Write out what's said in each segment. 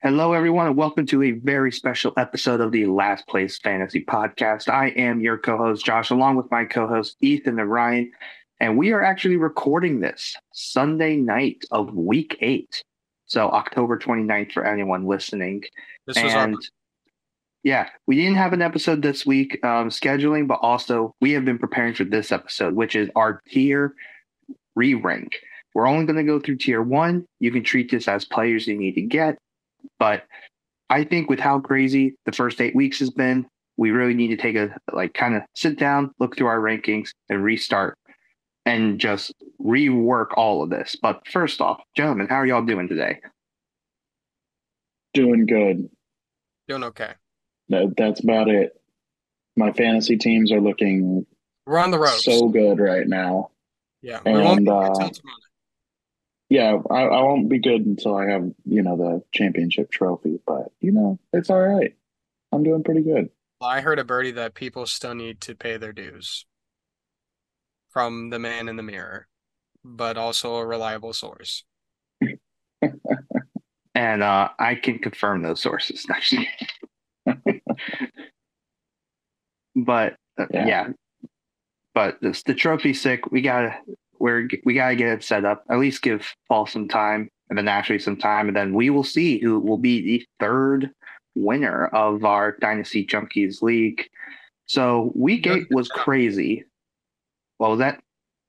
Hello, everyone, and welcome to a very special episode of the Last Place Fantasy Podcast. I am your co host, Josh, along with my co host, Ethan and Ryan. And we are actually recording this Sunday night of week eight. So, October 29th for anyone listening. This was and our yeah, we didn't have an episode this week um, scheduling, but also we have been preparing for this episode, which is our tier re rank. We're only going to go through tier one. You can treat this as players you need to get. But I think with how crazy the first eight weeks has been, we really need to take a like kind of sit down, look through our rankings, and restart and just rework all of this. But first off, gentlemen, how are y'all doing today? Doing good. doing okay. That, that's about it. My fantasy teams are looking We're on the road so good right now. yeah, we won't and, be uh, until tomorrow. Yeah, I, I won't be good until I have, you know, the championship trophy, but you know, it's all right. I'm doing pretty good. Well, I heard a birdie that people still need to pay their dues from the man in the mirror, but also a reliable source. And uh, I can confirm those sources. Actually. but uh, Yeah. yeah. but this, the trophy sick. We gotta we're we gotta get it set up. At least give Paul some time, and then Ashley some time, and then we will see who will be the third winner of our Dynasty Junkies League. So week eight was crazy. What was that?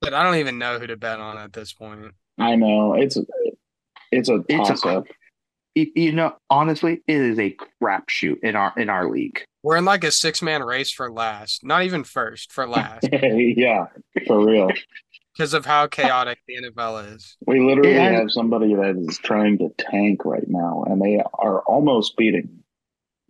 But I don't even know who to bet on at this point. I know it's it's a It's a- up. You, you know, honestly, it is a crapshoot in our in our league. We're in like a six man race for last, not even first, for last, yeah, for real. Because of how chaotic the NFL is. We literally Yeah. have somebody that is trying to tank right now, and they are almost beating.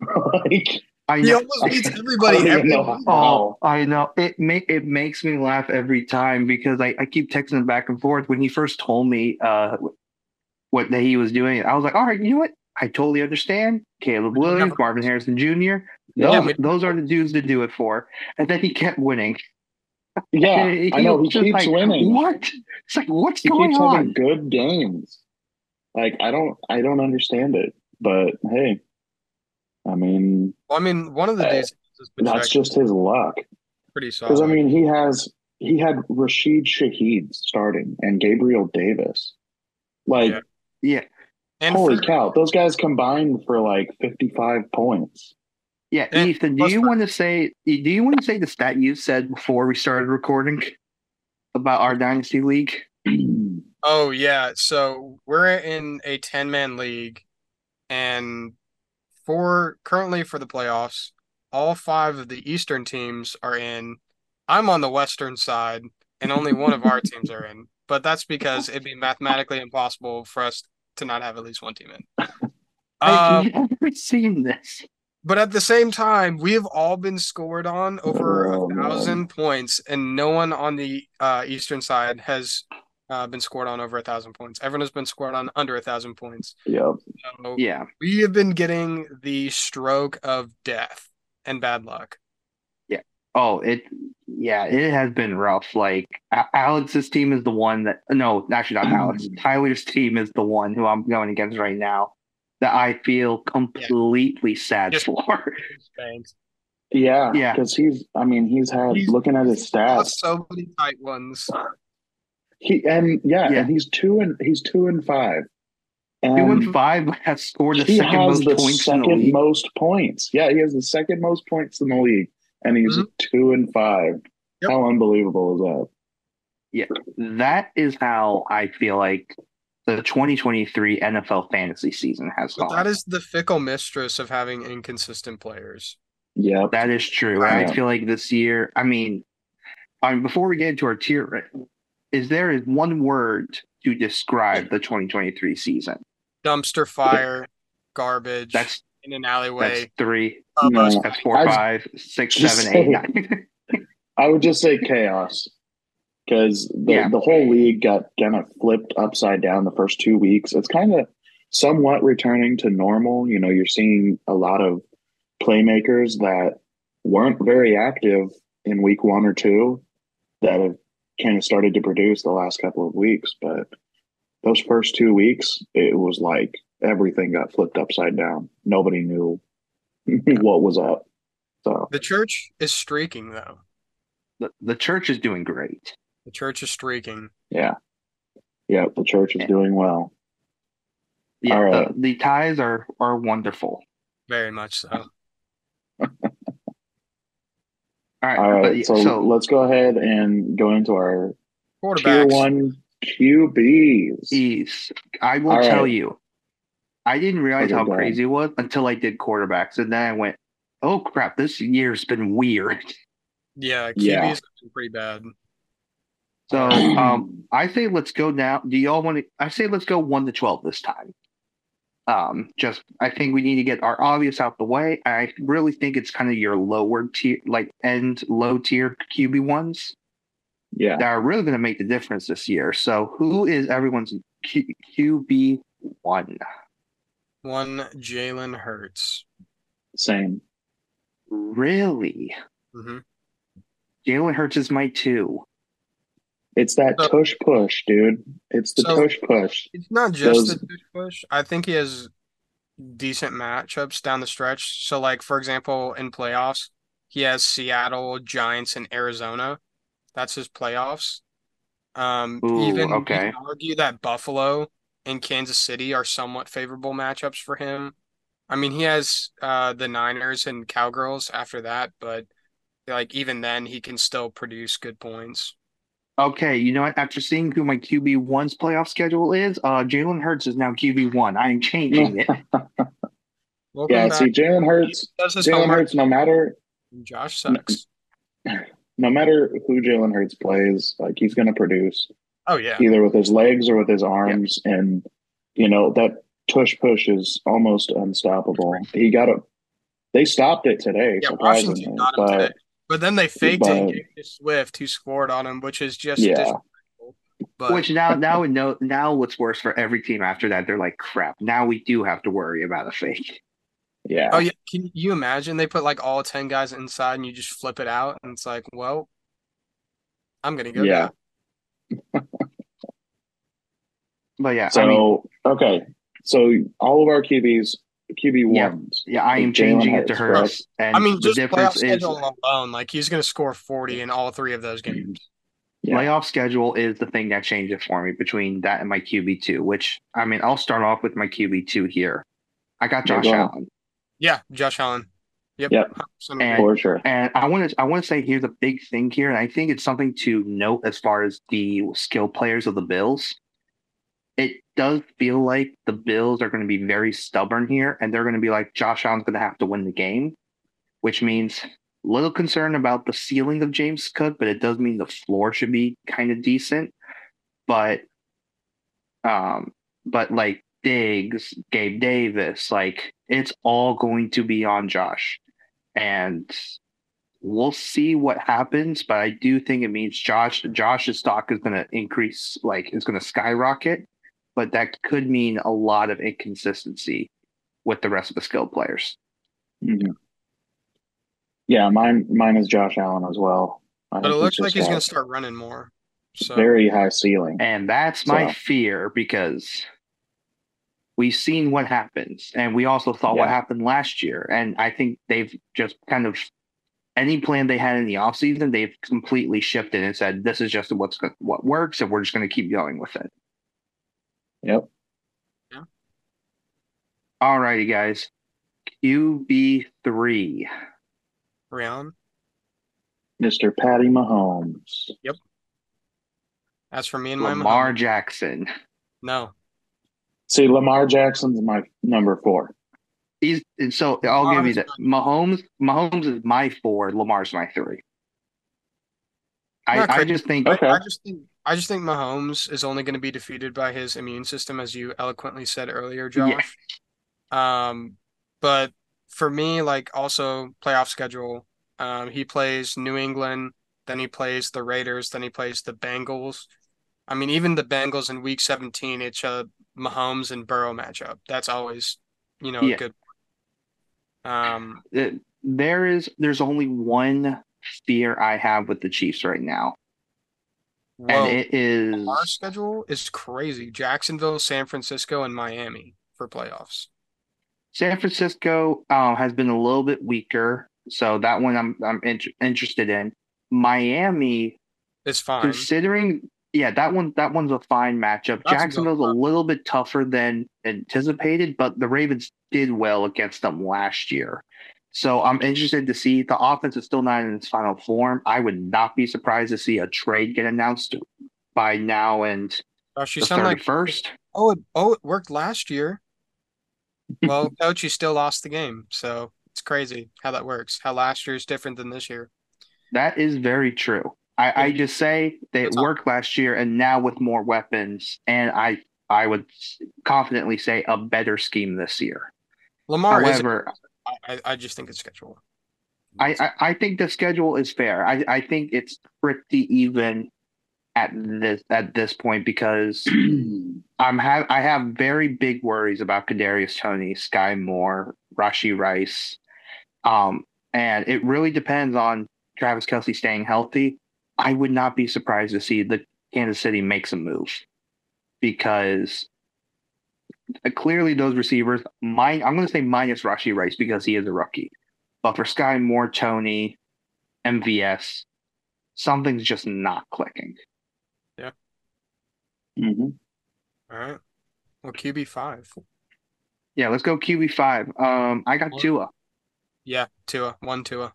like, I He know. almost beats everybody don't every know. Oh, I know. It make it makes me laugh every time because I, I keep texting back and forth. When he first told me uh what that he was doing, I was like, all right, you know what? I totally understand. Caleb Williams, have- Marvin Harrison Jr. Yeah, Those, we- those are the dudes to do it for. And then he kept winning. Yeah, He- I know he keeps like, winning. What? It's like what's he going keeps on? having good games. Like I don't, I don't understand it. But hey, I mean, Well, I mean, one of the uh, days dudes is that's just his luck. pretty solid. Because. I mean, he has he had Rashid Shaheed starting and Gabriel Davis. Like, Yeah. Yeah, and holy for- cow, those guys combined for like fifty five points. Yeah. And Ethan, do you want to say? Do you want to say the stat you said before we started recording about our dynasty league? Oh yeah, so we're in a 10-man league and for currently for the playoffs, all five of the Eastern teams are in. I'm on the Western side and only one of our teams are in. But that's because it'd be mathematically impossible for us to not have at least one team in. Uh, I've never seen this. But at the same time, we have all been scored on over Oh, a man. thousand points, and no one on the uh, Eastern side has uh, been scored on over a thousand points. Everyone has been scored on under a thousand points. Yep. So Yeah. we have been getting the stroke of death and bad luck. Yeah. Oh, it. Yeah, it has been rough. Like Alex's team is the one that. No, actually not Alex. Tyler's team is the one who I'm going against right now. That I feel completely sad Just- for. Thanks. Yeah. Yeah. Because he's, I mean, he's had He's- looking at his stats. So many tight ones. He and yeah, Yeah. and he's two and he's two and five. And Two and five has scored the second has most the points in the second league. most points. Yeah, he has the second most points in the league, and he's Mhm. two and five. Yep. How unbelievable is that? Yeah, that is how I feel like the 2023 NFL fantasy season has But gone. that is the fickle mistress of having inconsistent players. Yeah, That is true. And I feel like this year, I mean, I mean, before we get into our tier, is there is one word to describe the 2023 season? Dumpster fire, garbage, That's in an that's alleyway. three, Uh, No. that's four, I'd five, six, just seven, eight, say- nine. I would just say chaos because the, Yeah. the whole league got kind of flipped upside down the first two weeks. It's kind of somewhat returning to normal. You know, you're seeing a lot of playmakers that weren't very active in week one or two that have kind of started to produce the last couple of weeks. But those first two weeks, it was like everything got flipped upside down. Nobody knew what was up. So The church is streaking though. The, the church is doing great. The church is streaking. yeah, yeah, the church is doing well. Yeah, All right. the, the ties are are wonderful. Very much so. All right, All but yeah, so, so let's go ahead and go into our tier Quarterbacks. one QBs. Ease. I will All tell right. you, I didn't realize how crazy it was until I did quarterbacks, and then I went, "Oh crap, this year's been weird." Yeah, QB's Yeah. been pretty bad. So, um, I say let's go now. Do y'all want to? I say let's go one to twelve this time. Um, just I think we need to get our obvious out the way. I really think it's kind of your lower tier, like end low tier QB ones yeah, that are really going to make the difference this year. So, who is everyone's Q- QB one? One Jalen Hurts. same. Really, hmm Jalen Hurts is my two. It's that So- tush push, dude. It's the So- tush push. It's not just Those- the push push. I think he has decent matchups down the stretch. So, like for example, in playoffs, he has Seattle, Giants, and Arizona. That's his playoffs. Um, Ooh, even okay. argue that Buffalo and Kansas City are somewhat favorable matchups for him. I mean, he has uh the Niners and Cowgirls after that, but like even then, he can still produce good points. Okay, you know what? After seeing who my QB one's playoff schedule is, uh, Jalen Hurts is now QB one. I am changing it. Welcome Yeah, back. see, Jalen Hurts. He does his Jalen. Hurts, no matter Josh sucks. no matter who Jalen Hurts plays, like he's going to produce Oh yeah. either with his legs or with his arms, and you know that tush push is almost unstoppable. He got a, They stopped it today, Yeah, surprisingly. Washington got him but today. But then they faked it but- gave it to Swift, who scored on him, which is just Yeah. But Which now, now, no, now, what's worse for every team after that? They're like, crap. Now we do have to worry about a fake. yeah, oh yeah, can you imagine they put like all ten guys inside and you just flip it out and it's like, well, I'm gonna go Yeah. But yeah, So I mean, okay, so all of our QBs, QB Yeah. ones. yeah, I am changing it to Hurts, Hurts, and I mean, the just playoff difference is schedule alone, like he's gonna score forty in all three of those games. Yeah. playoff schedule is the thing that changed it for me between that and my QB two. Which I mean, I'll start off with my QB two here. I got Josh go. Allen. Yeah, Josh Allen. Yep. Yep. And- for sure. And I want to I want to say here's a big thing here, and I think it's something to note as far as the skill players of the Bills. It does feel like the Bills are going to be very stubborn here, and they're going to be like Josh Allen's going to have to win the game, which means little concern about the ceiling of James Cook, but it does mean the floor should be kind of decent. But, um, but like Diggs, Gabe Davis, like it's all going to be on Josh and we'll see what happens. But I do think it means Josh Josh's stock is going to increase, like it's going to skyrocket. But that could mean a lot of inconsistency with the rest of the skilled players. Mhm. Yeah, mine mine is Josh Allen as well. I But it think looks like he's gonna start running more. So very high ceiling. And that's my So- fear because we've seen what happens. And we also saw what happened last year. And I think they've just kind of any plan they had in the offseason, they've completely shifted and said, this is just what's what works, and we're just going to keep going with it. Yep. Yeah. All righty, guys. QB3. Ryan. Mr. Patty Mahomes. Yep. As for me and my Lamar Jackson. no. See, Lamar Jackson's my number four. He's and so I'll Lamar give you that. good. Mahomes, Mahomes is my four. Lamar's my three. I, I just think Okay. I just think I just think Mahomes is only going to be defeated by his immune system, as you eloquently said earlier, Yeah. Josh. Um, but for me, like also playoff schedule, um, he plays New England, then he plays the Raiders, then he plays the Bengals. I mean, even the Bengals in Week 17, it's a Mahomes and Burrow matchup. That's always, you know, Yeah. a good. Um, there is there's only one fear I have with the Chiefs right now, well, and it is our schedule is crazy. Jacksonville, San Francisco, and Miami for playoffs. San Francisco um, has been a little bit weaker, so that one I'm I'm in- interested in. Miami, is fine. considering, yeah, that one that one's a fine matchup. That's Jacksonville's a one. little bit tougher than anticipated, but the Ravens did well against them last year. So I'm interested to see the offense is still not in its final form. I would not be surprised to see a trade get announced by now and Josh, you the sound thirty like first. oh, it, oh, it worked last year. Well, coach, you still lost the game, so it's crazy how that works. How last year is different than this year. That is very true. I, I just say that it That's all. worked last year, and now with more weapons, and I I would confidently say a better scheme this year. Lamar is. However, I, I just think it's schedule. I, I I think the schedule is fair. I I think it's pretty even at this at this point because I'm have I have very big worries about Kadarius Toney, Sky Moore, Rashee Rice, um, and it really depends on Travis Kelce staying healthy. I would not be surprised to see the Kansas City make some moves because clearly those receivers, mine I'm going to say minus Rashee Rice because he is a rookie, but for Sky Moore, Toney, MVS, something's just not clicking. Yeah. Mm-hmm. All right. Well, QB five. Yeah, let's go QB five. Um, I got What? Tua. Yeah, Tua, one Tua.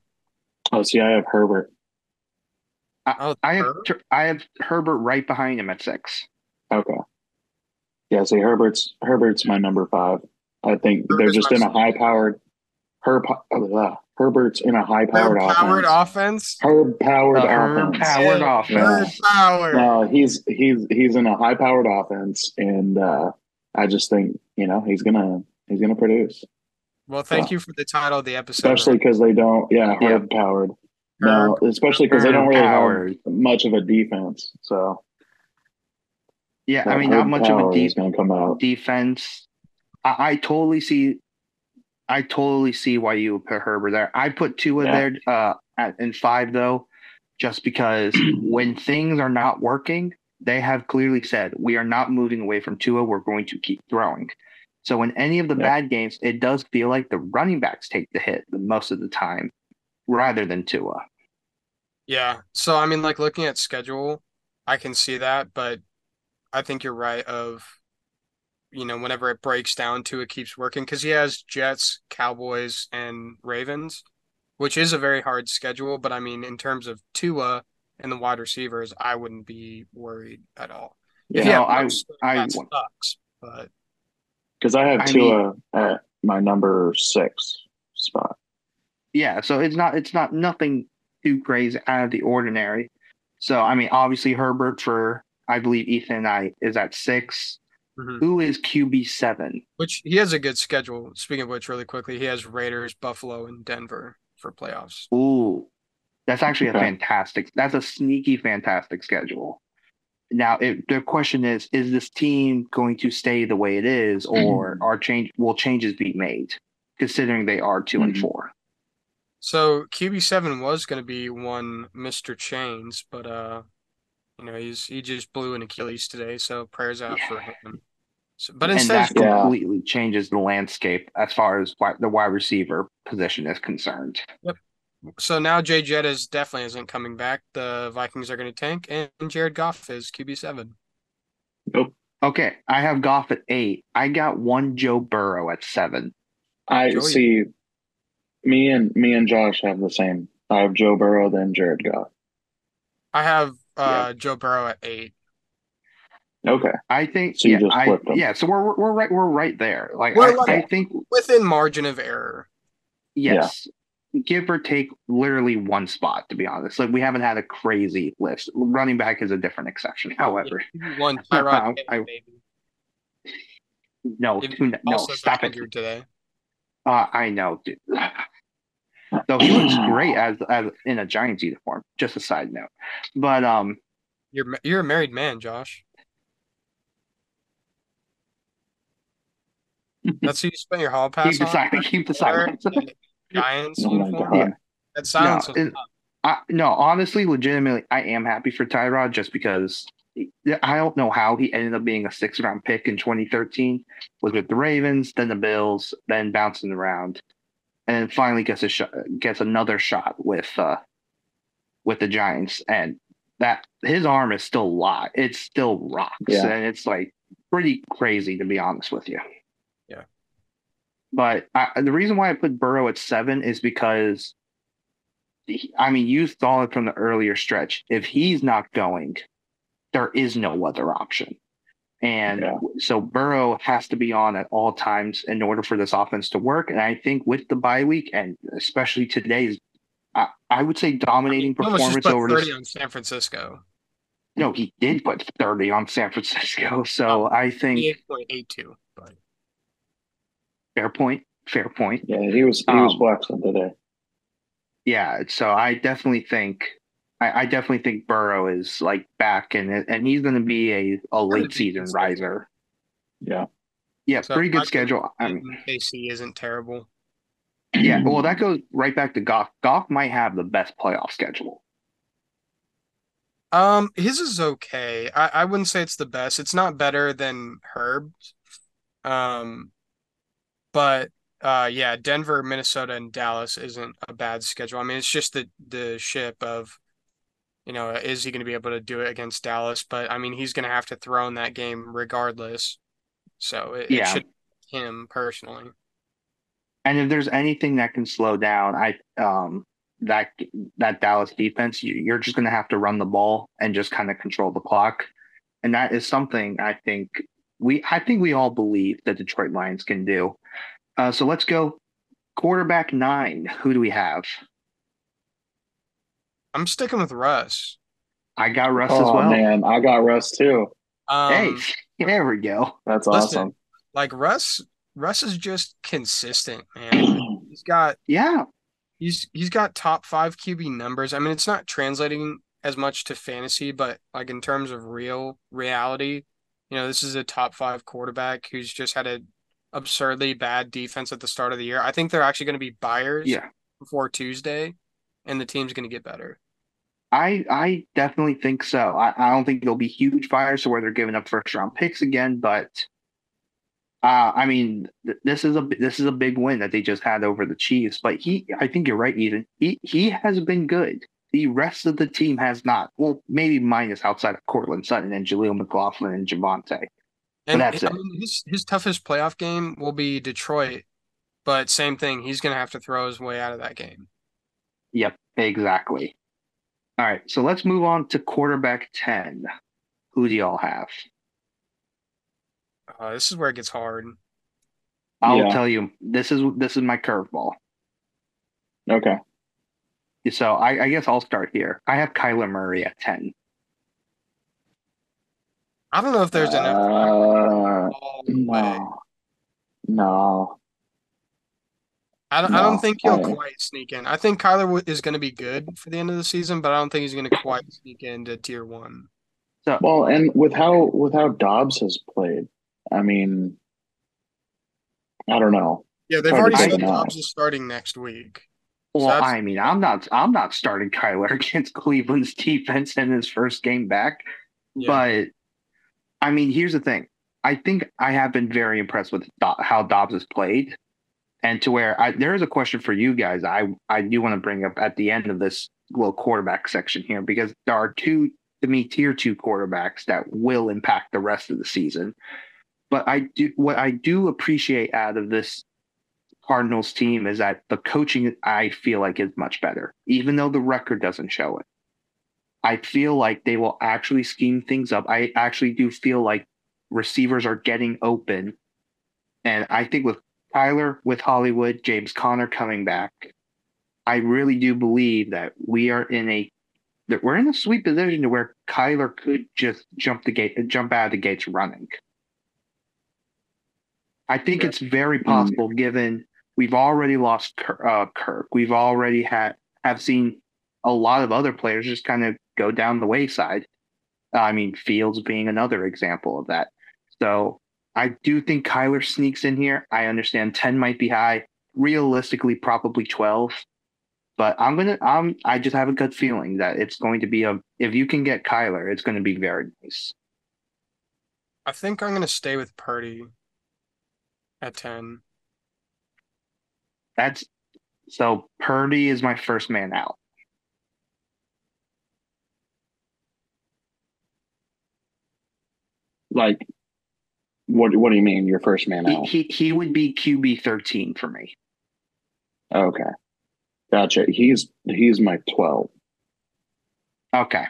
Oh, see, I have Herbert. Oh, I have Herbert? I have Herbert right behind him at six. Okay. Yeah, see, Herbert's Herbert's my number five. I think they're just in a high powered Herb uh, Herbert's in a high powered Powered offense. offense. Herb powered A Herb offense. powered Yeah, offense. Herb power. No, he's he's he's in a high powered offense, and uh, I just think you know he's gonna he's gonna produce, Well, thank Yeah. you for the title of the episode. especially because they don't. Yeah, Yeah. Herb powered. No, especially because they don't really powered. have much of a defense. So Yeah, I mean, not much of a power deep gonna come out. defense. I, I totally see. I totally see why you would put Herbert there. I put Tua Yeah. there uh, at in five though, just because when things are not working, they have clearly said we are not moving away from Tua. We're going to keep throwing. So in any of the Yeah. bad games, it does feel like the running backs take the hit the most of the time, rather than Tua. Yeah. So I mean, like looking at schedule, I can see that, but I think you're right of, you know, whenever it breaks down to it keeps working because he has Jets, Cowboys, and Ravens, which is a very hard schedule. But I mean, in terms of Tua and the wide receivers, I wouldn't be worried at all. If Yeah, you have No, I- I sucks. But because I have I Tua at my number six spot. Yeah, so it's not it's not nothing too crazy out of the ordinary. So I mean, obviously Herbert for I believe Ethan and I is at six. Mhm. Who is QB seven? which he has a good schedule. Speaking of which, really quickly, he has Raiders, Buffalo, and Denver for playoffs. Ooh, that's actually a fantastic. That's a sneaky, fantastic schedule. Now, it, the question is: Is this team going to stay the way it is, or are change will changes be made? Considering they are 2 and Mhm. four. So QB seven was going to be one Mr. Chains, but uh, you know he's he just blew an Achilles today, so prayers out for him. So, but and instead, that Yeah. completely changes the landscape as far as the wide receiver position is concerned. Yep. so now Jay Jettas definitely isn't coming back. The Vikings are going to tank, and Jared Goff is QB seven. Nope. Okay, I have Goff at eight. I got one Joe Burrow at seven. I Joey. see. Me and me and Josh have the same. I have Joe Burrow, then Jared Goff. I have uh Joe Burrow at eight. Okay, I think. So you yeah, just I, flipped them. yeah. So we're we're- we're right we're right there. Like We're I, like- I think Within margin of error. yes, give or take literally one spot. To be honest, like we haven't had a crazy list. Running back is a different exception. However, One I- Tyrod I- Taylor, no, If- too- no, stop it. today. Uh, I know, dude. Though he looks great as as in a Giants uniform. Just a side note, but um, You're you're a married man, Josh. That's who you spent your hall pass keep the on. silence. Keep the Wearing silence. Giants Oh uniform. Yeah. That silence No, was it- I, no, honestly, legitimately, I am happy for Tyrod just because I don't know how he ended up being a six round pick in 2013. Was with the Ravens, then the Bills, then bouncing around, and finally gets a shot, gets another shot with uh, with the Giants, and that his arm is still live. It still rocks, Yeah. and it's like pretty crazy to be honest with you. Yeah. But I, the reason why I put Burrow at seven is because, he- I mean, you saw it from the earlier stretch. If he's not going, there is no other option. And Yeah. so Burrow has to be on at all times in order for this offense to work. And I think with the bye week and especially today's, I, I would say dominating He almost just performance over 30 this. on San Francisco. No, he did put 30 on San Francisco. So Oh, I think 8.82. But fair point. Fair point. Yeah, he was he was Um, flexing today. Yeah. So I definitely think. I, I definitely think Burrow is like back and and he's going to be a, a late season riser. Yeah. Yeah, So pretty good think schedule. I mean, KC isn't terrible. yeah. Well, that goes right back to Goff. Goff might have the best playoff schedule. Um, his is okay. I, I wouldn't say it's the best. It's not better than Herb's. Um, but uh, yeah, Denver, Minnesota, and Dallas isn't a bad schedule. I mean, it's just the the ship of, you know, is he going to be able to do it against Dallas? But I mean, he's going to have to throw in that game regardless. So it, Yeah. it should him personally. And if there's anything that can slow down, I um that that Dallas defense, you, you're just going to have to run the ball and just kind of control the clock, and that is something I think we I think we all believe that Detroit Lions can do. Uh, so let's go quarterback nine. Who do we have? I'm sticking with Russ. I got Russ as Oh well. man, I got Russ too. Um, hey, there we go. That's Listen, awesome. like Russ, Russ is just consistent, man. He's got Yeah, he's he's got top five QB numbers. I mean, it's not translating as much to fantasy, but like in terms of real reality, you know, this is a top five quarterback who's just had a absurdly bad defense at the start of the year. I think they're actually going to be buyers yeah. before Tuesday, and the team's going to get better. I I definitely think so. I, I don't think there'll be huge fires to where they're giving up first round picks again, but uh, I mean th- this is a this is a big win that they just had over the Chiefs. But he, I think you're right, Ethan. He he has been good. The rest of the team has not. Well, maybe minus outside of Courtland Sutton and Jaleel McLaughlin and Javonte. And that's I it. mean, his his toughest playoff game will be Detroit, but same thing. He's going to have to throw his way out of that game. Yep, exactly. All right, so let's move on to quarterback ten. Who do y'all have? Uh, this is where it gets hard. I'll Yeah. tell you. This is this is my curveball. Okay. So I, I guess I'll start here. I have Kyler Murray at 10. I don't know if there's enough. Uh, all the way. no. No. I don't, I don't think he'll I- quite sneak in. I think Kyler is going to be good for the end of the season, but I don't think he's going to quite sneak into tier one. Well, and with how with how Dobbs has played, I mean, I don't know. Yeah, they've Hard already to said. Dobbs is starting next week. Well, that's- I mean, I'm not I'm not starting Kyler against Cleveland's defense in his first game back. Yeah. But I mean, here's the thing. I think I have been very impressed with Do- how Dobbs has played. And to where I, there is a question for you guys, I I do want to bring up at the end of this little quarterback section here because there are two to me tier two quarterbacks that will impact the rest of the season. But I do what I do appreciate out of this Cardinals team is that the coaching I feel like is much better, even though the record doesn't show it. I feel like they will actually scheme things up. I actually do feel like receivers are getting open. And I think with Tyler, with Hollywood, James Conner coming back, I really do believe that we are in a that we're in a sweet position to where Kyler could just jump the gate, jump out of the gates running. I think Yeah. it's very possible, given we've already lost uh, Kirk. We've already had have seen a lot of other players just kind of go down the wayside. I mean, Fields being another example of that. So I do think Kyler sneaks in here. I understand 10 might be high. Realistically, probably 12. But I'm gonna I'm I just have a good feeling that it's going to be a if you can get Kyler, it's going to be very nice. I think I'm gonna stay with Purdy at ten. That's so Purdy is my first man out. Like, what? What do you mean? Your first man He out? he, he would be QB thirteen for me. Okay, gotcha. He's he's my twelve. Okay.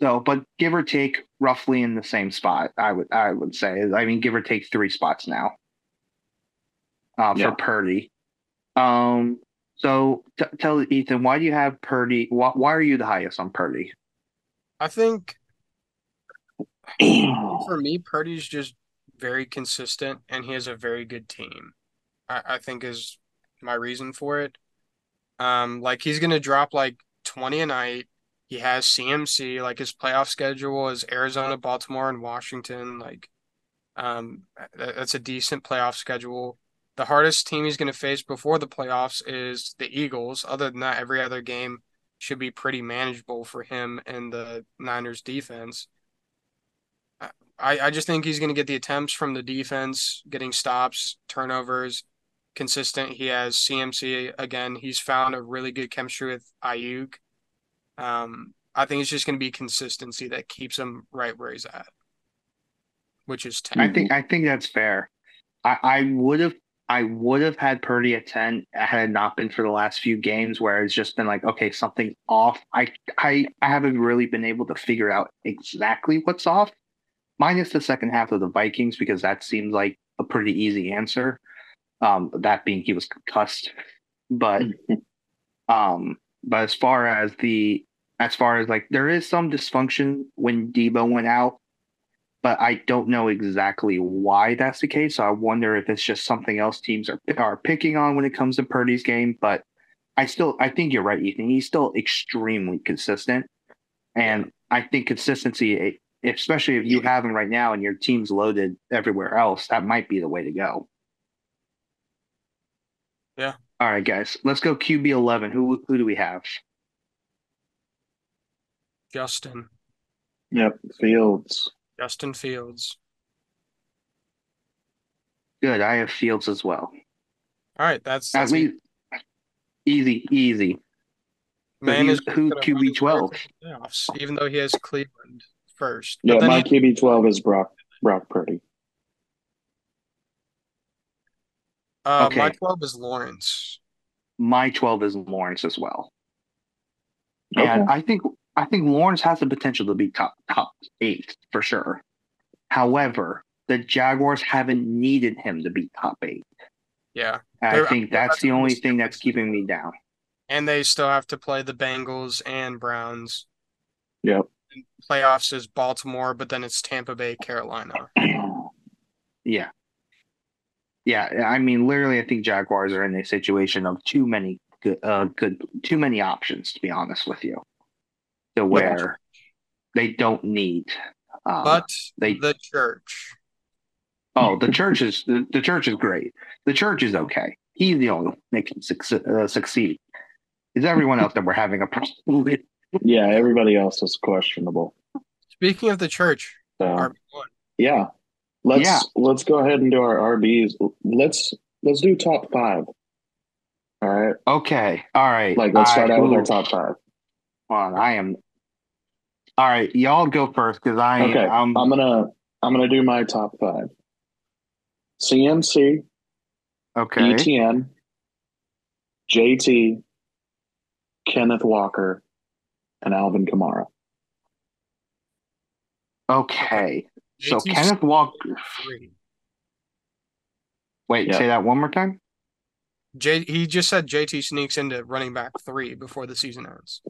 So, but give or take, roughly in the same spot. I would I would say. I mean, give or take three spots now. Uh, for Yeah. Purdy. Um. So t- tell Ethan, why do you have Purdy? Why, why are you the highest on Purdy? I think for me, Purdy's just very consistent and he has a very good team. I, I think is my reason for it. Um, like he's gonna drop like 20 a night. He has CMC, like his playoff schedule is Arizona, Baltimore, and Washington. Like, um, that- that's a decent playoff schedule. The hardest team he's gonna face before the playoffs is the Eagles. Other than that, every other game should be pretty manageable for him and the Niners defense. I, I just think he's going to get the attempts from the defense, getting stops, turnovers, consistent. He has CMC again. He's found a really good chemistry with Aiyuk. Um, I think it's just going to be consistency that keeps him right where he's at, which is 10. I think I think that's fair. I, I would have I would have had Purdy at ten had it not been for the last few games where it's just been like, okay, something off. I I I haven't really been able to figure out exactly what's off, minus the second half of the Vikings because that seems like a pretty easy answer. Um, that being he was concussed, but um, but as far as the as far as like there is some dysfunction when Deebo went out but I don't know exactly why that's the case. So I wonder if it's just something else teams are are picking on when it comes to Purdy's game. But I still I think you're right, Ethan. He's still extremely consistent, and I think consistency, especially if you have him right now and your team's loaded everywhere else, that might be the way to go. Yeah. All right, guys, let's go QB eleven. Who who do we have? Justin, Yep, Fields. Justin Fields. Good. I have Fields as well. All right, that's, At least easy, easy. man you- is who QB run his way 12? playoffs, even though he has Cleveland first. Yeah, But then my he, QB twelve is Brock Brock Purdy. uh, my Okay. 12 is Lawrence. My twelve is Lawrence as well. Okay. And I think I think Lawrence has the potential to be top top eight for sure. However, the Jaguars haven't needed him to be top eight. Yeah. I They're- think that's the only thing that's keeping me down. And they still have to play the Bengals and Browns. Yep. Playoffs is Baltimore, but then it's Tampa Bay, Carolina. Yeah. Yeah, I mean, literally, I think Jaguars are in a situation of too many good, uh, good, too many options. To be honest with you, to where they don't need. Um, But they the church. Oh, the church is the, the church is great. The church is okay. He's the only one that can succeed. Uh, succeed. Is everyone else that we're having a problem with? Yeah, everybody else is questionable. Speaking of the church, So RB1. yeah. Let's Yeah. let's go ahead and do our RBs. Let's let's do top five. All right. Okay, all right. Like let's start I, out with our top five. on, I am. All right, y'all go first because I Okay. I'm I'm gonna I'm gonna do my top five. CMC, okay. ETN, JT, Kenneth Walker, and Alvin Kamara. Okay. So JT Kenneth Walker. Three. Wait, Yeah. say that one more time. J he just said JT sneaks into running back three before the season ends.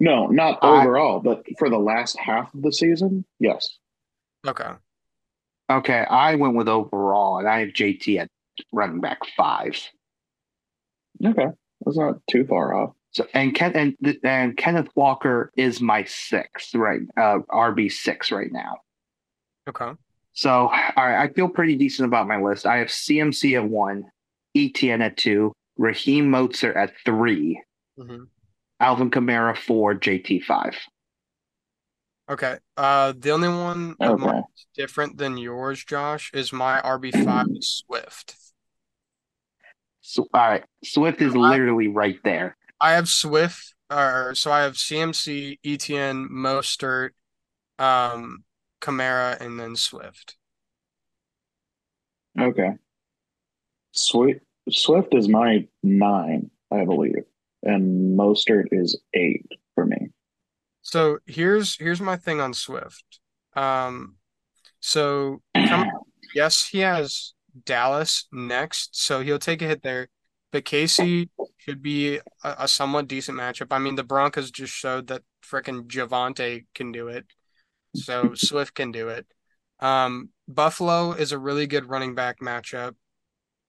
No, not I- overall, but for the last half of the season, yes. Okay. Okay, I went with overall, and I have JT at running back five. Okay, that's not too far off. So and Ken and and Kenneth Walker is my sixth, right? Uh, RB six right now. Okay. So all right, I feel pretty decent about my list. I have CMC at one, ETN at two, Raheem Mostert at 3 Mhm. Alvin Kamara four, JT five. Okay. Uh, the only one Okay. different than yours, Josh, is my RB five Swift. So all right, Swift is literally right there. I have Swift, or so I have CMC, ETN, Mostert, um, Kamara, and then Swift. Okay. Swift Swift is my nine, I believe, and Mostert is eight for me. So here's here's my thing on Swift. Um, so come, yes, he has Dallas next, so he'll take a hit there. But KC should be a, a somewhat decent matchup. I mean, the Broncos just showed that frickin' Javonte can do it, so Swift can do it. Um, Buffalo is a really good running back matchup.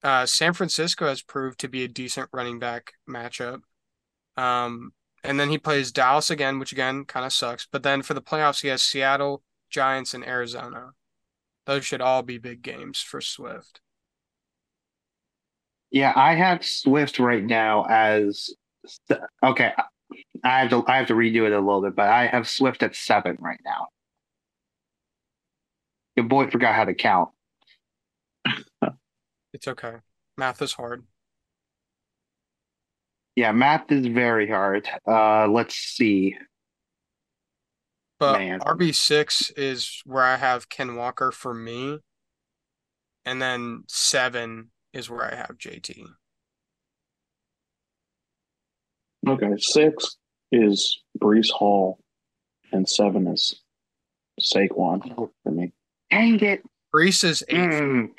Uh, San Francisco has proved to be a decent running back matchup. Um, and then he plays Dallas again, which again kind of sucks. But then for the playoffs, he has Seattle, Giants, and Arizona. Those should all be big games for Swift. Yeah, I have Swift right now as okay. I have to I have to redo it a little bit, but I have Swift at seven right now. Your boy forgot how to count. It's okay. Math is hard. Yeah, math is very hard. Uh, let's see. But Man. RB6 is where I have Ken Walker for me. And then seven is where I have JT. Okay, six is Breece Hall, and seven is Saquon for me. Dang it! Breece is eight. Mm.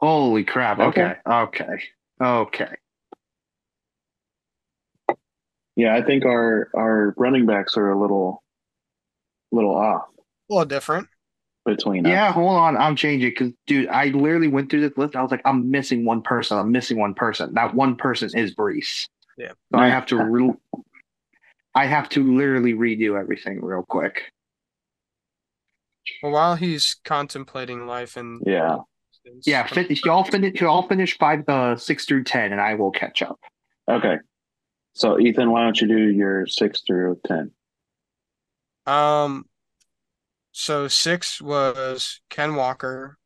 Holy crap! Okay, Okay. okay, okay. Yeah, I think our our running backs are a little little off A little different. Between Yeah, us. hold on. I'm changing because, dude, I literally went through this list. I was like, I'm missing one person. I'm missing one person. That one person is Breece. Yeah. So I have to. Re- I have to literally redo everything real quick. Well, while he's contemplating life and Yeah. Yeah, finish. Y'all finish. Y'all finish five, uh, six through ten, and I will catch up. Okay. So Ethan, why don't you do your six through ten? Um, so six was Ken Walker,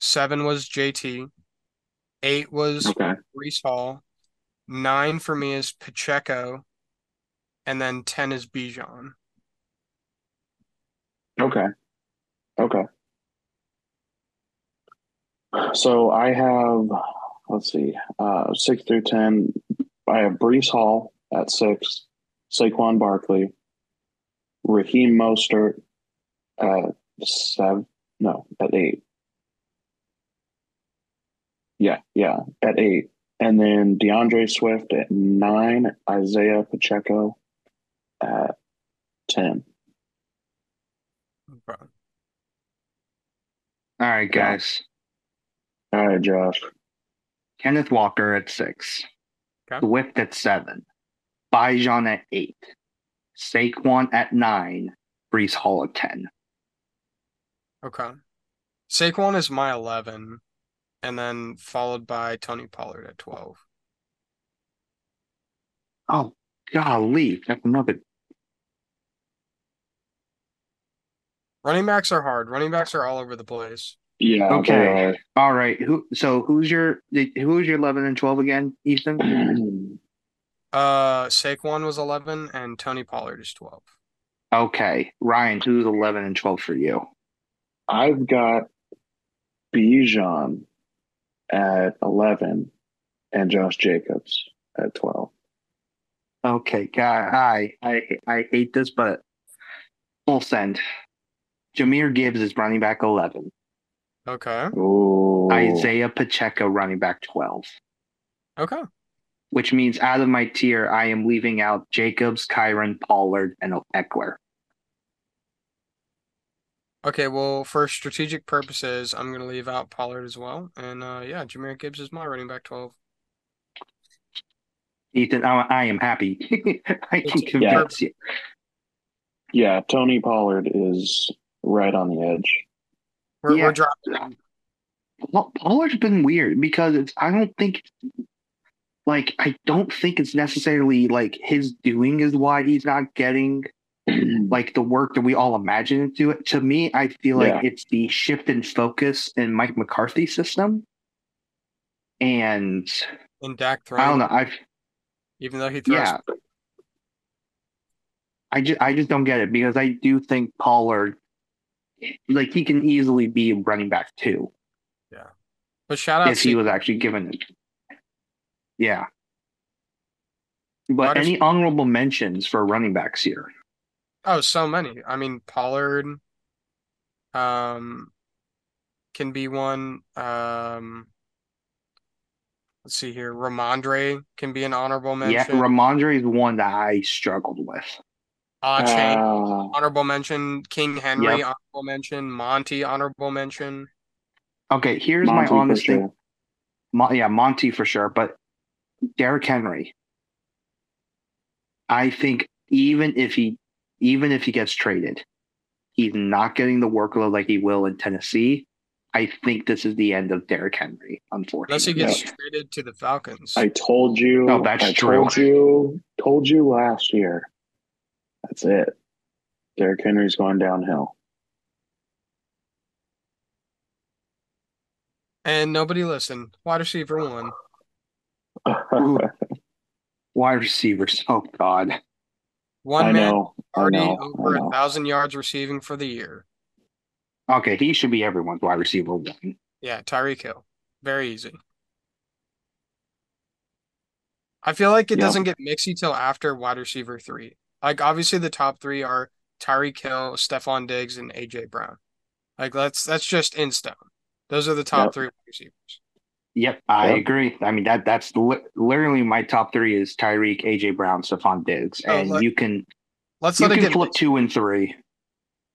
seven was JT, eight was Okay. Reese Hall, nine for me is Pacheco, and then ten is Bijan. Okay. Okay. So I have, let's see, uh, six through ten. I have Breece Hall at six, Saquon Barkley, Raheem Mostert Uh, at seven, no, at eight. Yeah, yeah, at eight. And then DeAndre Swift at nine, Isaiah Pacheco at 10. Okay. All right, Yeah. guys. All right, Josh. Kenneth Walker at six. Okay. Swift at seven. Bijan at eight. Saquon at nine. Breece Hall at ten. Okay. Saquon is my 11, and then followed by Tony Pollard at 12. Oh, golly, that's another. Running backs are hard. Running backs are all over the place. Yeah. Okay. they. All right. Who? So who's your who's your eleven and twelve again, Ethan? Uh, Saquon was 11, and Tony Pollard is 12. Okay, Ryan. Who's eleven and twelve for you? I've got Bijan at 11 and Josh Jacobs at 12. Okay, guy. I I I hate this, but full send. Jahmyr Gibbs is running back eleven. Okay. Ooh. Isaiah Pacheco running back twelve. Okay. Which means out of my tier, I am leaving out Jacobs, Kyren, Pollard, and Ekeler. Okay, well, for strategic purposes, I'm going to leave out Pollard as well. And uh, yeah, Jahmyr Gibbs is my running back 12. Ethan, I, I am happy. I can It's- convince you. Yeah, Tony Pollard is right on the edge. We're, Yeah. we're dropping. Well, Pollard's been weird because it's, I don't think like I don't think it's necessarily like his doing is why he's not getting like the work that we all imagine it to. To me, I feel like Yeah. it's the shift in focus in Mike McCarthy's system, and in Dak throwing, I don't know. I've even though he throws. yeah, I just I just don't get it because I do think Pollard, like he can easily be running back too Yeah, But shout out if he was actually given it. Yeah. But Wide any honorable mentions for running backs here? Oh so many. I mean Pollard, um, can be one. Um, let's see here. Rhamondre can be an honorable mention. Yeah. Rhamondre is one that I struggled with. Ah, Chain, Uh, honorable mention. King Henry, Yep. honorable mention. Monty, honorable mention. Okay, here's Monty my for honest thing. sure. Mo- yeah, Monty for sure, but Derrick Henry. I think even if he even if he gets traded, he's not getting the workload like he will in Tennessee. I think this is the end of Derrick Henry, unfortunately. Unless he gets Yeah. traded to the Falcons. I told you. No, that's I true. told you. Told you last year. That's it. Derrick Henry's going downhill. and nobody listened. Wide receiver one. Ooh. Wide receivers. Oh God. One I man know. Already know. over a thousand yards receiving for the year. Okay, he should be everyone's wide receiver one. Yeah, Tyreek Hill. Very easy. I feel like it Yeah. doesn't get mixy till after wide receiver three. Like obviously the top three are Tyreek Hill, Stefon Diggs, and AJ Brown. Like that's that's just in stone. Those are the top Yep. three receivers. Yep, I Yep. agree. I mean that that's li- literally my top three is Tyreek, AJ Brown, Stefon Diggs, Oh, and like- you can Let's you let it get flip mixy. two and three.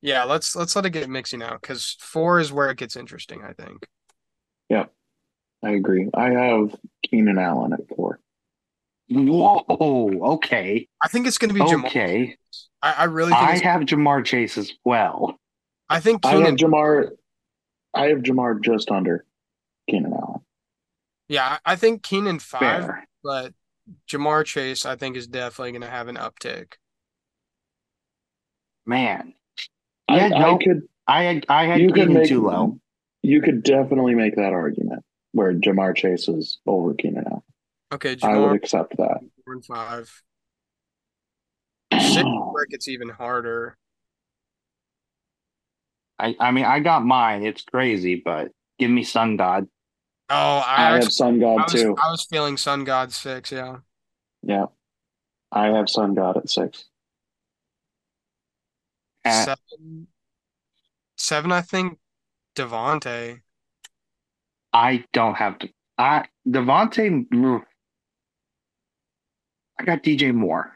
Yeah, let's let's let it get mixy now because four is where it gets interesting, I think. Yeah, I agree. I have Keenan Allen at four. Whoa, okay, I think it's gonna be Jamal. okay. I, I really think I it's, have Ja'Marr Chase as well. I think I have Keenan Ja'Marr. I have Ja'Marr just under Keenan Allen. yeah, I I think Keenan five, Fair. but Ja'Marr Chase I think is definitely gonna have an uptick. Man, I, Yeah, no, I could. I had I had You could Keenan make too low. You could definitely make that argument where Ja'Marr Chase is over Keenan Allen. Okay, I would accept that. four and five. Six is where it gets even harder. I I mean I got mine. It's crazy, but give me Sun God. Oh, I, I have actually, Sun I God was too. I was feeling Sun God six, yeah. Yeah, I have Sun God at six. Uh, Seven, seven, I think. DeVonta. I don't have to. I DeVonta. mm, I got DJ Moore.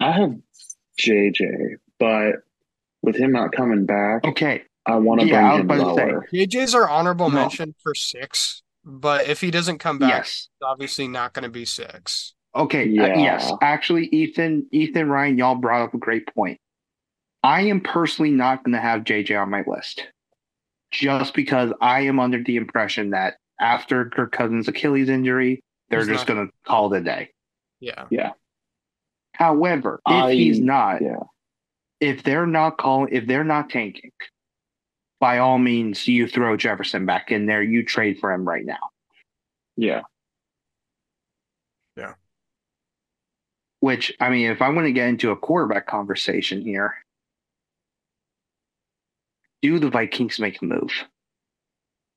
I have JJ, but with him not coming back, Okay, I want to Yeah, I was bring him about to say. lower. JJ's our honorable No. mention for six, but if he doesn't come back, yes. it's obviously not going to be six. Okay, uh, yes. Actually, Ethan, Ethan, Ryan, y'all brought up a great point. I am personally not going to have JJ on my list, just because I am under the impression that after Kirk Cousins' Achilles injury, they're He's just not- going to call it a day. Yeah. Yeah. However, if I- he's not, Yeah, if they're not calling, if they're not tanking, by all means, you throw Jefferson back in there. You trade for him right now. yeah. Which I mean, if I want to get into a quarterback conversation here, do the Vikings make a move?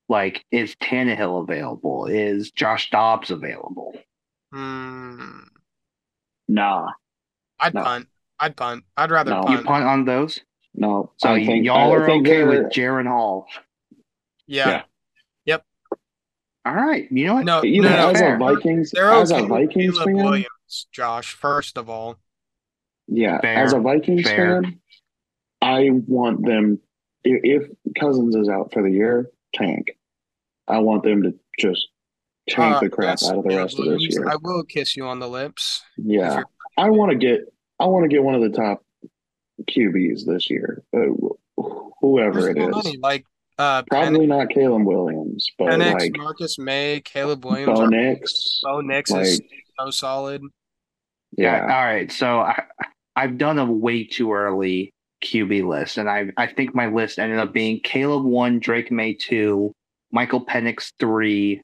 Like, is Tannehill available? Is Josh Dobbs available? Hmm. Nah, I'd No. punt. I'd punt. I'd rather No. You punt. punt on those? no. So I think y'all I are think okay with Jaren Hall. Yeah. Yep. All right. You know what? No, You no, know, no, as fair. a Vikings, They're as okay a with Vikings Caleb fan, Josh, first of all. yeah, Fair, as a Vikings fair. fan, I want them. If Cousins is out for the year, tank. I want them to just tank Uh, the crap out of the rest of this year. I will kiss you on the lips. Yeah, I want to get. I want to get one of the top QBs this year. Uh, whoever There's it so is. many. Like Uh, Probably not Caleb Williams, but Penix, like Marcus May, Caleb Williams, Bo Nix. Bo Nix like is so solid. Yeah. All right. So I, I've done a way too early QB list, and I I think my list ended up being Caleb one, Drake Maye two, Michael Penix three,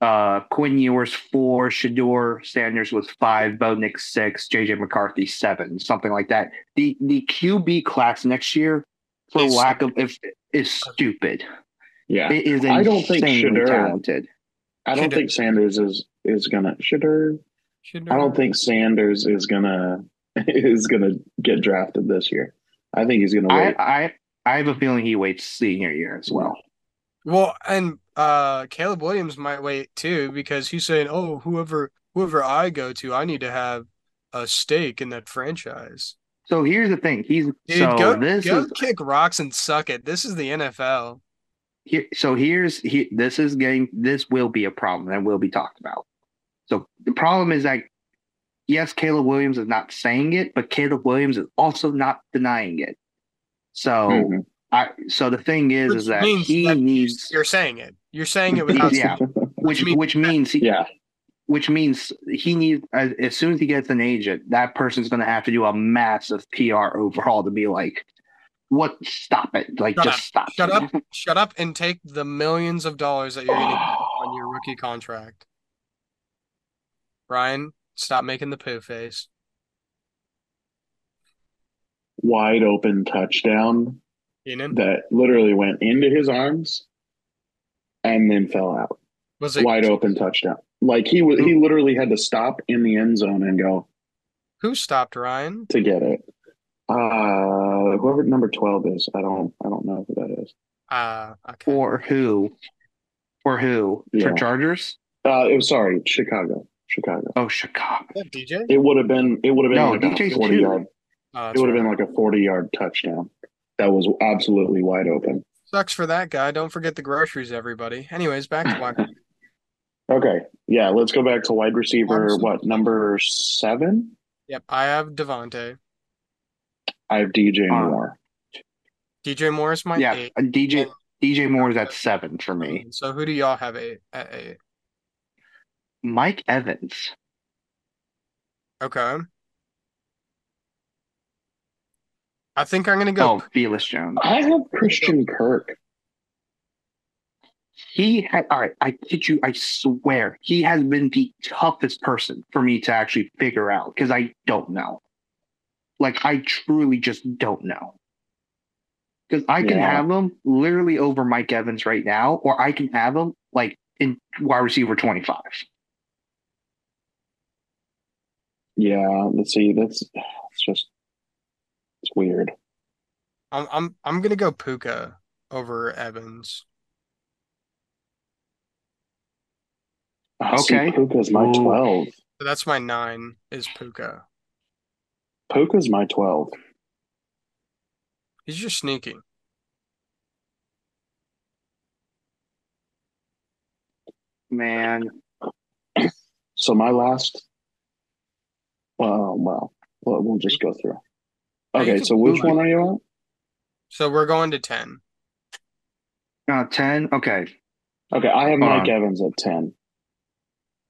uh, Quinn Ewers four, Shedeur Sanders was five, Bo Nix six, JJ McCarthy seven, something like that. The the QB class next year, for Is- lack of if is stupid. Yeah. It is I don't think Shedeur- talented. I don't Should've- think Sanders is is gonna Shedeur. Should I don't think Sanders is gonna is gonna get drafted this year. I think he's gonna I, wait. I I have a feeling he waits senior year as well. Well, and uh, Caleb Williams might wait too because he's saying, "Oh, whoever whoever I go to, I need to have a stake in that franchise." So here's the thing. He's Dude, so go this go is kick rocks and suck it. This is the NFL. here. So here's he, this is getting this will be a problem that will be talked about. So the problem is that yes, Caleb Williams is not saying it, but Caleb Williams is also not denying it. So Mhm. I so the thing is Which is that he that you- needs You're saying it. You're saying it without. yeah, which means- which means he, yeah. which means he needs as, as soon as he gets an agent, that person's going to have to do a massive PR overhaul to be like, "What? Stop it! Like, Shut just up. stop! Shut it. up. Shut up and take the millions of dollars that you're going to get on your rookie contract. Ryan, stop making the poo face. Wide open touchdown Keenan, that literally went into his arms and then fell out. was it Wide open touchdown. Like he was, he literally had to stop in the end zone and go who stopped Ryan? to get it. Uh, whoever number twelve is, I don't, I don't know who that is. Uh, okay. For who? For who? Yeah. For Chargers? Uh, it was sorry, Chicago, Chicago. Oh, Chicago. Is that DJ? It would have been, it would have been No, like DJ's a forty two. yard. Oh, It that's would have right. been like a forty yard touchdown. That was absolutely wide open. Sucks for that guy. Don't forget the groceries, everybody. Anyways, back to wide. Okay, yeah, let's go back to wide receiver. Awesome. What number seven? Yep, I have DeVonta. I have DJ Uh, Moore. DJ Morris my yeah, eight. uh, DJ DJ Moore is at seven for me. So who do y'all have eight at eight? Mike Evans. Okay. I think I'm gonna go. Oh, Felix Jones. I have Christian Kirk. He had all right. I kid you. I swear he has been the toughest person for me to actually figure out because I don't know. Like I truly just don't know. Because I can Yeah. have him literally over Mike Evans right now, or I can have him like in wide receiver twenty five. Yeah, let's see. That's it's just it's weird. I'm I'm I'm gonna go Puka over Evans. See, Okay. Puka's my Ooh. twelve. So that's my nine is Puka. Puka's my twelve. He's just sneaky. Man, So my last. Well, well, well, we'll just go through. Okay, so which one are you on? So we're going to ten. uh, ten. Okay, Okay, I have Hold Mike on. Evans at ten.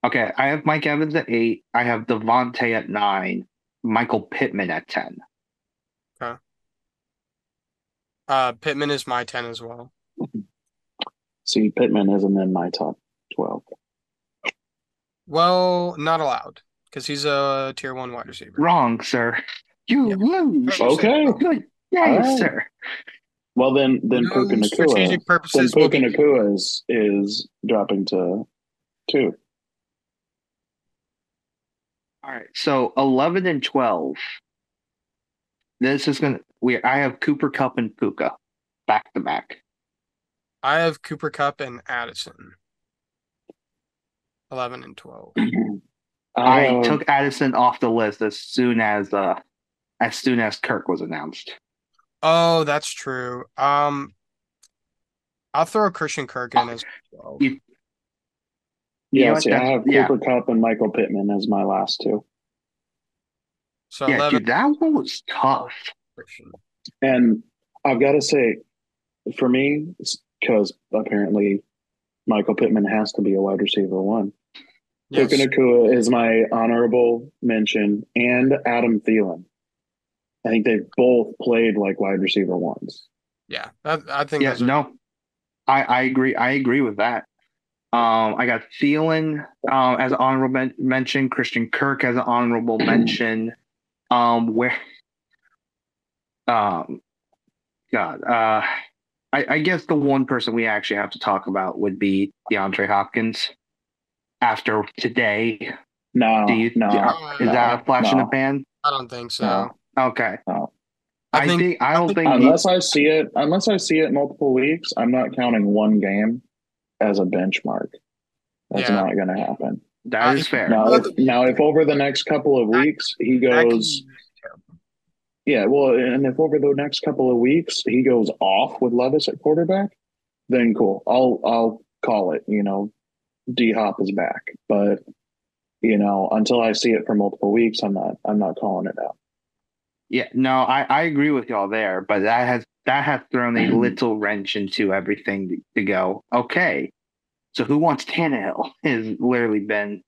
okay. I have Mike Evans at eight. I have DeVonta at nine. Michael Pittman at ten. Okay. Uh, Pittman is my ten as well. See, Pittman isn't in my top twelve. Well, not allowed because he's a tier one wide receiver. Wrong, sir. You Yep. lose. Oh, okay. Good. Yay, All right. sir. Well, then, then No Puka Nacua. strategic Then Puka be Nacua is is dropping to two. All right. So 11 and 12. This is going to, we, I have Cooper Kupp and Puka back to back. I have Cooper Kupp and Addison. Eleven and twelve. I have- took Addison off the list as soon as, uh, as soon as Kirk was announced. Oh, that's true. Um, I'll throw Christian Kirk in as twelve. You- Yeah, You know see, I that's- have yeah. Cooper Kupp and Michael Pittman as my last two. So yeah, eleven dude, that one was tough. And I've got to say, for me, because apparently Michael Pittman has to be a wide receiver one. Yes. Puka Nacua is my honorable mention, and Adam Thielen. I think they both played like wide receiver ones. Yeah, that, I think Yeah, those are- no, I, I agree. I agree with that. Um, I got Thielen um, as an honorable men- mention, Christian Kirk as an honorable mention. Um, where, um, God, uh, I, I guess the one person we actually have to talk about would be DeAndre Hopkins. After today, No, do you? no, is uh, that a flash in the pan? I don't think so. No. Okay, I I think- think, I don't I think- think he- unless I see it, unless I see it multiple weeks, I'm not counting one game as a benchmark. That's Yeah. not going to happen. that is I- fair. Now, if, now, if over the next couple of weeks he That could goes, yeah, well, and if over the next couple of weeks he goes off with Levis at quarterback, then cool. I'll I'll call it. You know, D Hop is back, but you know, until I see it for multiple weeks, I'm not I'm not calling it out. Yeah, no, I, I agree with y'all there, but that has that has thrown a mm-hmm. little wrench into everything to, to go. Okay, so who wants Tannehill? Has literally been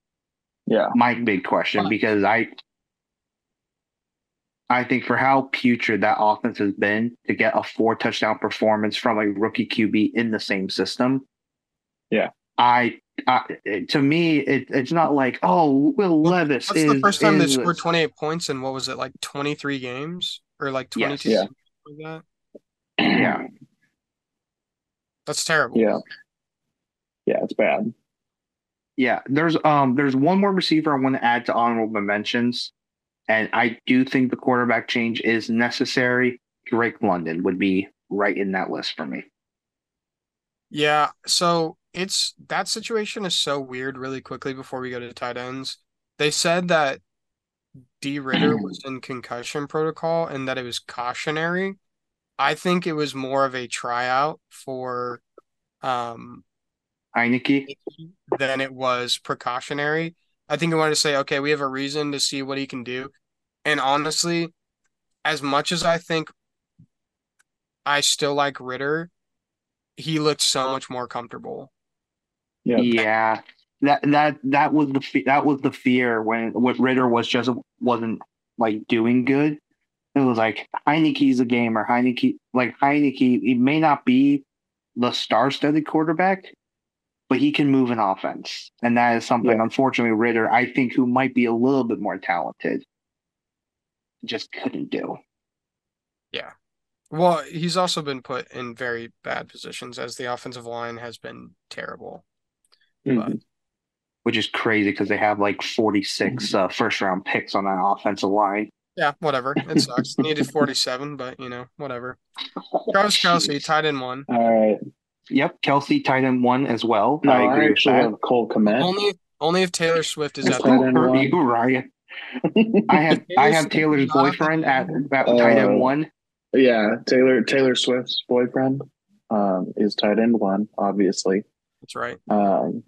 Yeah, my big question because I I think for how putrid that offense has been to get a four touchdown performance from a rookie QB in the same system. Yeah. I, I to me it, it's not like oh Will Levis That's is the first time they scored 28 points in what was it like 23 games or like 22 Yes. something like that. yeah That's terrible. yeah, yeah. It's bad. Yeah, there's um there's one more receiver I want to add to honorable mentions, and I do think the quarterback change is necessary. Drake London would be right in that list for me. Yeah, so it's that situation is so weird really quickly before we go to tight ends. They said that D Ridder was in concussion protocol and that it was cautionary. I think it was more of a tryout for um Heinicke, than it was precautionary. I think he wanted to say, okay, we have a reason to see what he can do. And honestly, as much as I think I still like Ridder, he looked so much more comfortable. Yeah, yeah, that that that was the fe- that was the fear when what Ridder was just wasn't like doing good. It was like Heinicke's a gamer. Heinicke, like Heinicke, he may not be the star-studded quarterback, but he can move an offense, and that is something. Yeah. Unfortunately, Ridder, I think, who might be a little bit more talented, just couldn't do. Yeah. Well, he's also been put in very bad positions as the offensive line has been terrible. Mhm. Which is crazy because they have like 46 uh, first-round picks on that offensive line. Yeah, whatever. It sucks. Needed 47, but you know, whatever. Travis Kelce, tight end one. All right. Yep, Kelce tight end one as well. No, I I, agree with actually that. have Cole Kmet. Only only if Taylor Swift is at tight the Who hurt you, Ryan? I have I have Taylor's boyfriend at, at tight end Uh, one. yeah, Taylor Taylor Swift's boyfriend um, is tight end one, obviously. That's right. Um,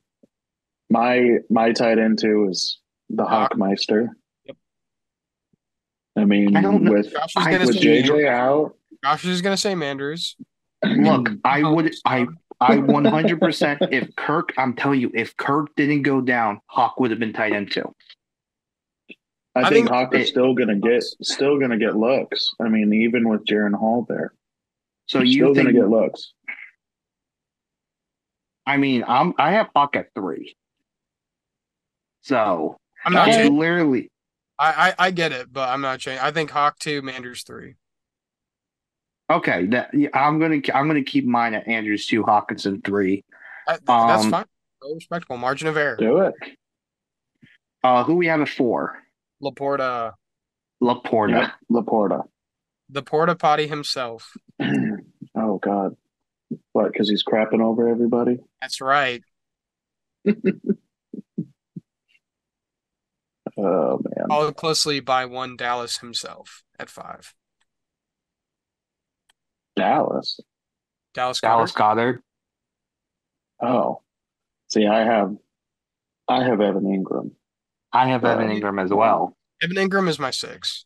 my my tight end too is the uh-huh. Hawk. Hawkmeister. Yep. I mean, I don't know. with Josh is I- gonna with say JJ out, Josh is gonna say Manders. Look, I would I I 100 percent if Kirk. I'm telling you, if Kirk didn't go down, Hawk would have been tight end too. I, I think think Hawk is it- still gonna get still gonna get looks. I mean, even with Jaren Hall there, So he's you still think? gonna get looks. I mean, I'm I have Hawk at three. So I'm not Okay. changing. literally I, I I get it, but I'm not changing. I think Hawk two, Manders three. okay. That I'm gonna I'm gonna keep mine at Andrews two, Hockenson three. I, that's Um, fine. Very respectable. Margin of error. Do it. Uh, who we have at four? LaPorta, LaPorta. Yep, LaPorta. the porta potty himself. oh God, what? Because he's crapping over everybody. That's right. Oh man. Followed closely by one Dallas himself at five. Dallas. Dallas Dallas Goedert. Goedert. Oh, see, I have, I have Evan Engram. I have Evan Um, Engram as well. Evan Engram is my six.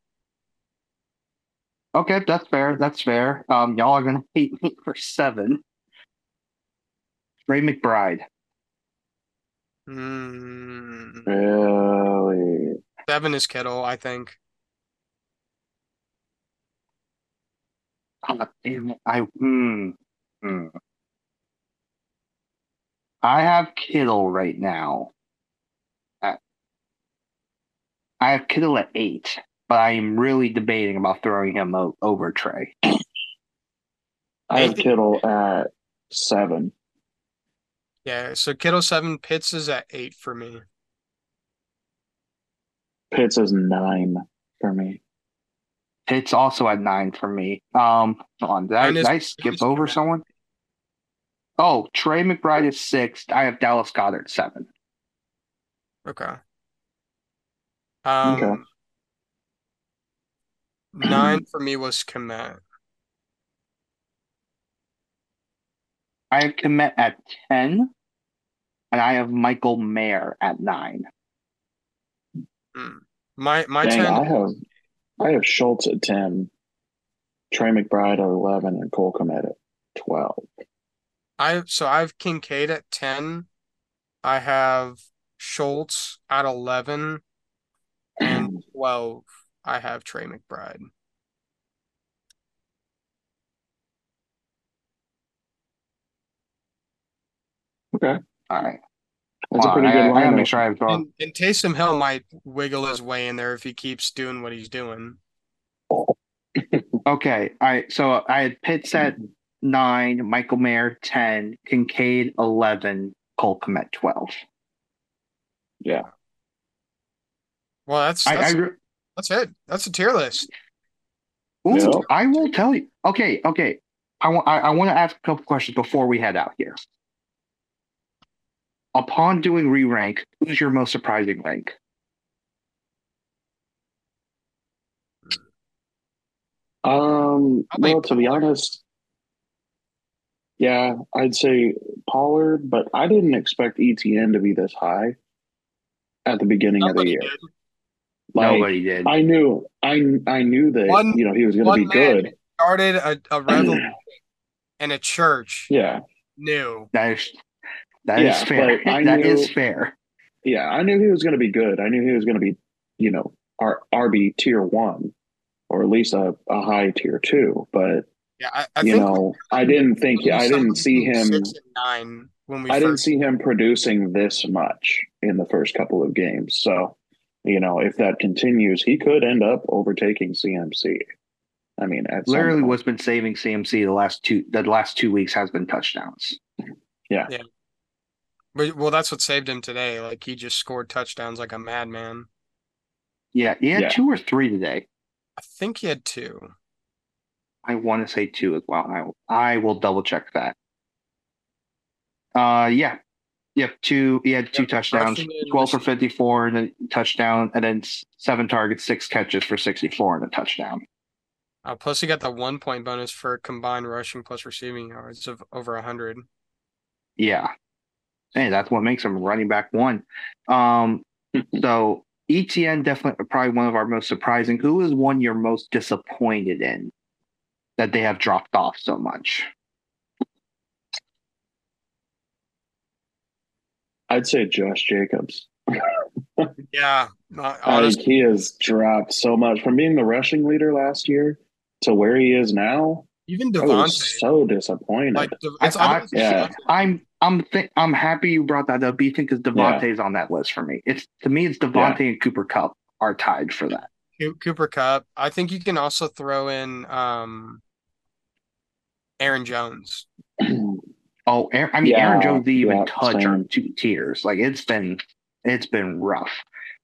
Okay, that's fair. That's fair. Um, y'all are gonna hate me for seven. Ray McBride. Mm, Really? seven is Kittle, I think. Damn. I hmm, hmm. I have Kittle right now. At, I have Kittle at eight, but I am really debating about throwing him over Trey. I have Kittle at seven. Yeah, so Kittle seven, Pitts is at eight for me. Pitts is nine for me. Pitts also at nine for me. Um, on, did I, did I skip over Trey. someone? Oh, Trey McBride is six. I have Dallas Goedert seven. Okay. Um, Okay. nine for me was Kmet. I have Kmet at ten, and I have Michael Mayer at nine. Mm. My my Dang, ten I have I have Schultz at ten, Trey McBride at eleven, and Cole Kmet at twelve. I so I have Kincaid at 10. I have Schultz at 11 and 12. I have Trey McBride. Okay, All right. that's a pretty I, good I gotta lineup. make sure I have drawn. And, and Taysom Hill might wiggle his way in there if he keeps doing what he's doing. Okay. All right. So I had Pitts at nine, Michael Mayer ten, Kincaid eleven, Cole Kmet twelve. Yeah, Well, that's that's, I re- that's it. That's a tier list. Ooh, Yeah. I will tell you. Okay, okay. I want I, I want to ask a couple questions before we head out here. Upon doing re rank, who's your most surprising rank? Um, Probably well, to be honest, yeah, I'd say Pollard, but I didn't expect ETN to be this high at the beginning of the year. did. Like, Nobody did. I knew, I I knew that One- you know he was going to be man good. Started a, a revolution in a church. Yeah, New. that is that is Yeah, fair. I That knew- is fair. yeah, I knew he was going to be good. I knew he was going to be, you know, our RB tier one, or at least a, a high tier two. But Yeah, I, I you think know, I didn't think I didn't see him. six and nine when we I didn't see him producing this much in the first couple of games. So, you know, if that continues, he could end up overtaking CMC. I mean, at some Literally, point. what's been saving CMC the last two the last two weeks has been touchdowns. But, well, that's what saved him today. Like he just scored touchdowns like a madman. Yeah, he had Yeah. two or three today. I think he had two. I want to say two as well. I I will double check that. Uh, yeah, yep. Two. He had two Yep, touchdowns, twelve for fifty-four and a touchdown, and then seven targets, six catches for sixty-four and a touchdown. Uh, plus, he got the one point bonus for combined rushing plus receiving yards of over a hundred. Yeah, hey, that's what makes him running back one. Um, so ETN definitely probably one of our most surprising. Who is one you're most disappointed in that they have dropped off so much? I'd say Josh Jacobs. Yeah, uh, Like he has dropped so much from being the rushing leader last year to where he is now. even I DeVonta. was so disappointed. like De- I- it's I- yeah. I'm I'm th- I'm happy you brought that up, Ethan, because DeVonta's on that list for me. It's to me, it's DeVonta and Cooper Kupp are tied for that. Cooper Kupp. I think you can also throw in um Aaron Jones. Oh, Aaron, I mean, Aaron Jones didn't even yeah, touch same. on two tiers. Like it's been it's been rough.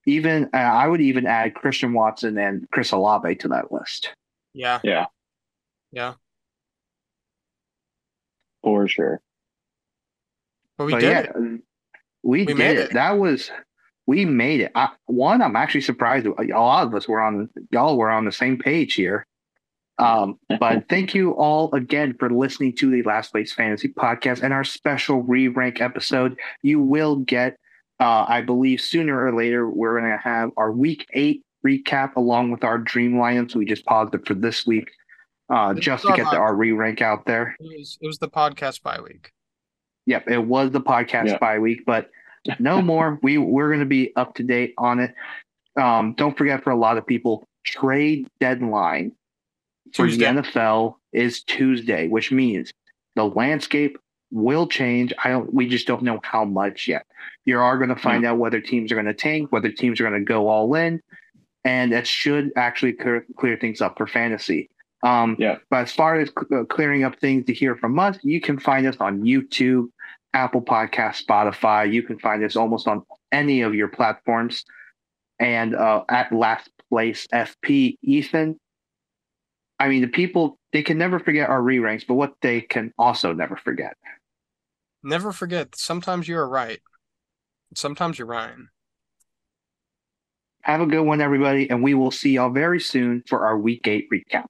Even uh, I would even add Christian Watson and Chris Olave to that list. Yeah, yeah, yeah. for sure. But we but did yeah, it. we, We did it. it. That was we made it. I, one, I'm actually surprised. A lot of us were on y'all were on the same page here. Um, but thank you all again for listening to the Last Place Fantasy Podcast and our special re-rank episode. You will get, uh, I believe, sooner or later we're going to have our Week Eight recap along with our dream lineups. We just paused it for this week, uh, just to get our the, our re rank out there. It was, it was the podcast bye week. Yep, it was the podcast Yeah. by week, but no more. We we're going to be up to date on it. Um, don't forget, for a lot of people, trade deadline for the NFL is Tuesday, which means the landscape will change. I don't. We just don't know how much yet. You are going to find out whether teams are going to tank, whether teams are going to go all in, and that should actually clear, clear things up for fantasy. Um, Yeah. But as far as uh, clearing up things to hear from us, you can find us on YouTube, Apple Podcast, Spotify. You can find us almost on any of your platforms. And uh, at Last Place FP, Ethan. I mean, the people they can never forget our re ranks, but what they can also never forget. Never forget, sometimes you're right. Sometimes you're Ryan. Have a good one, everybody, and we will see y'all very soon for our week eight recap.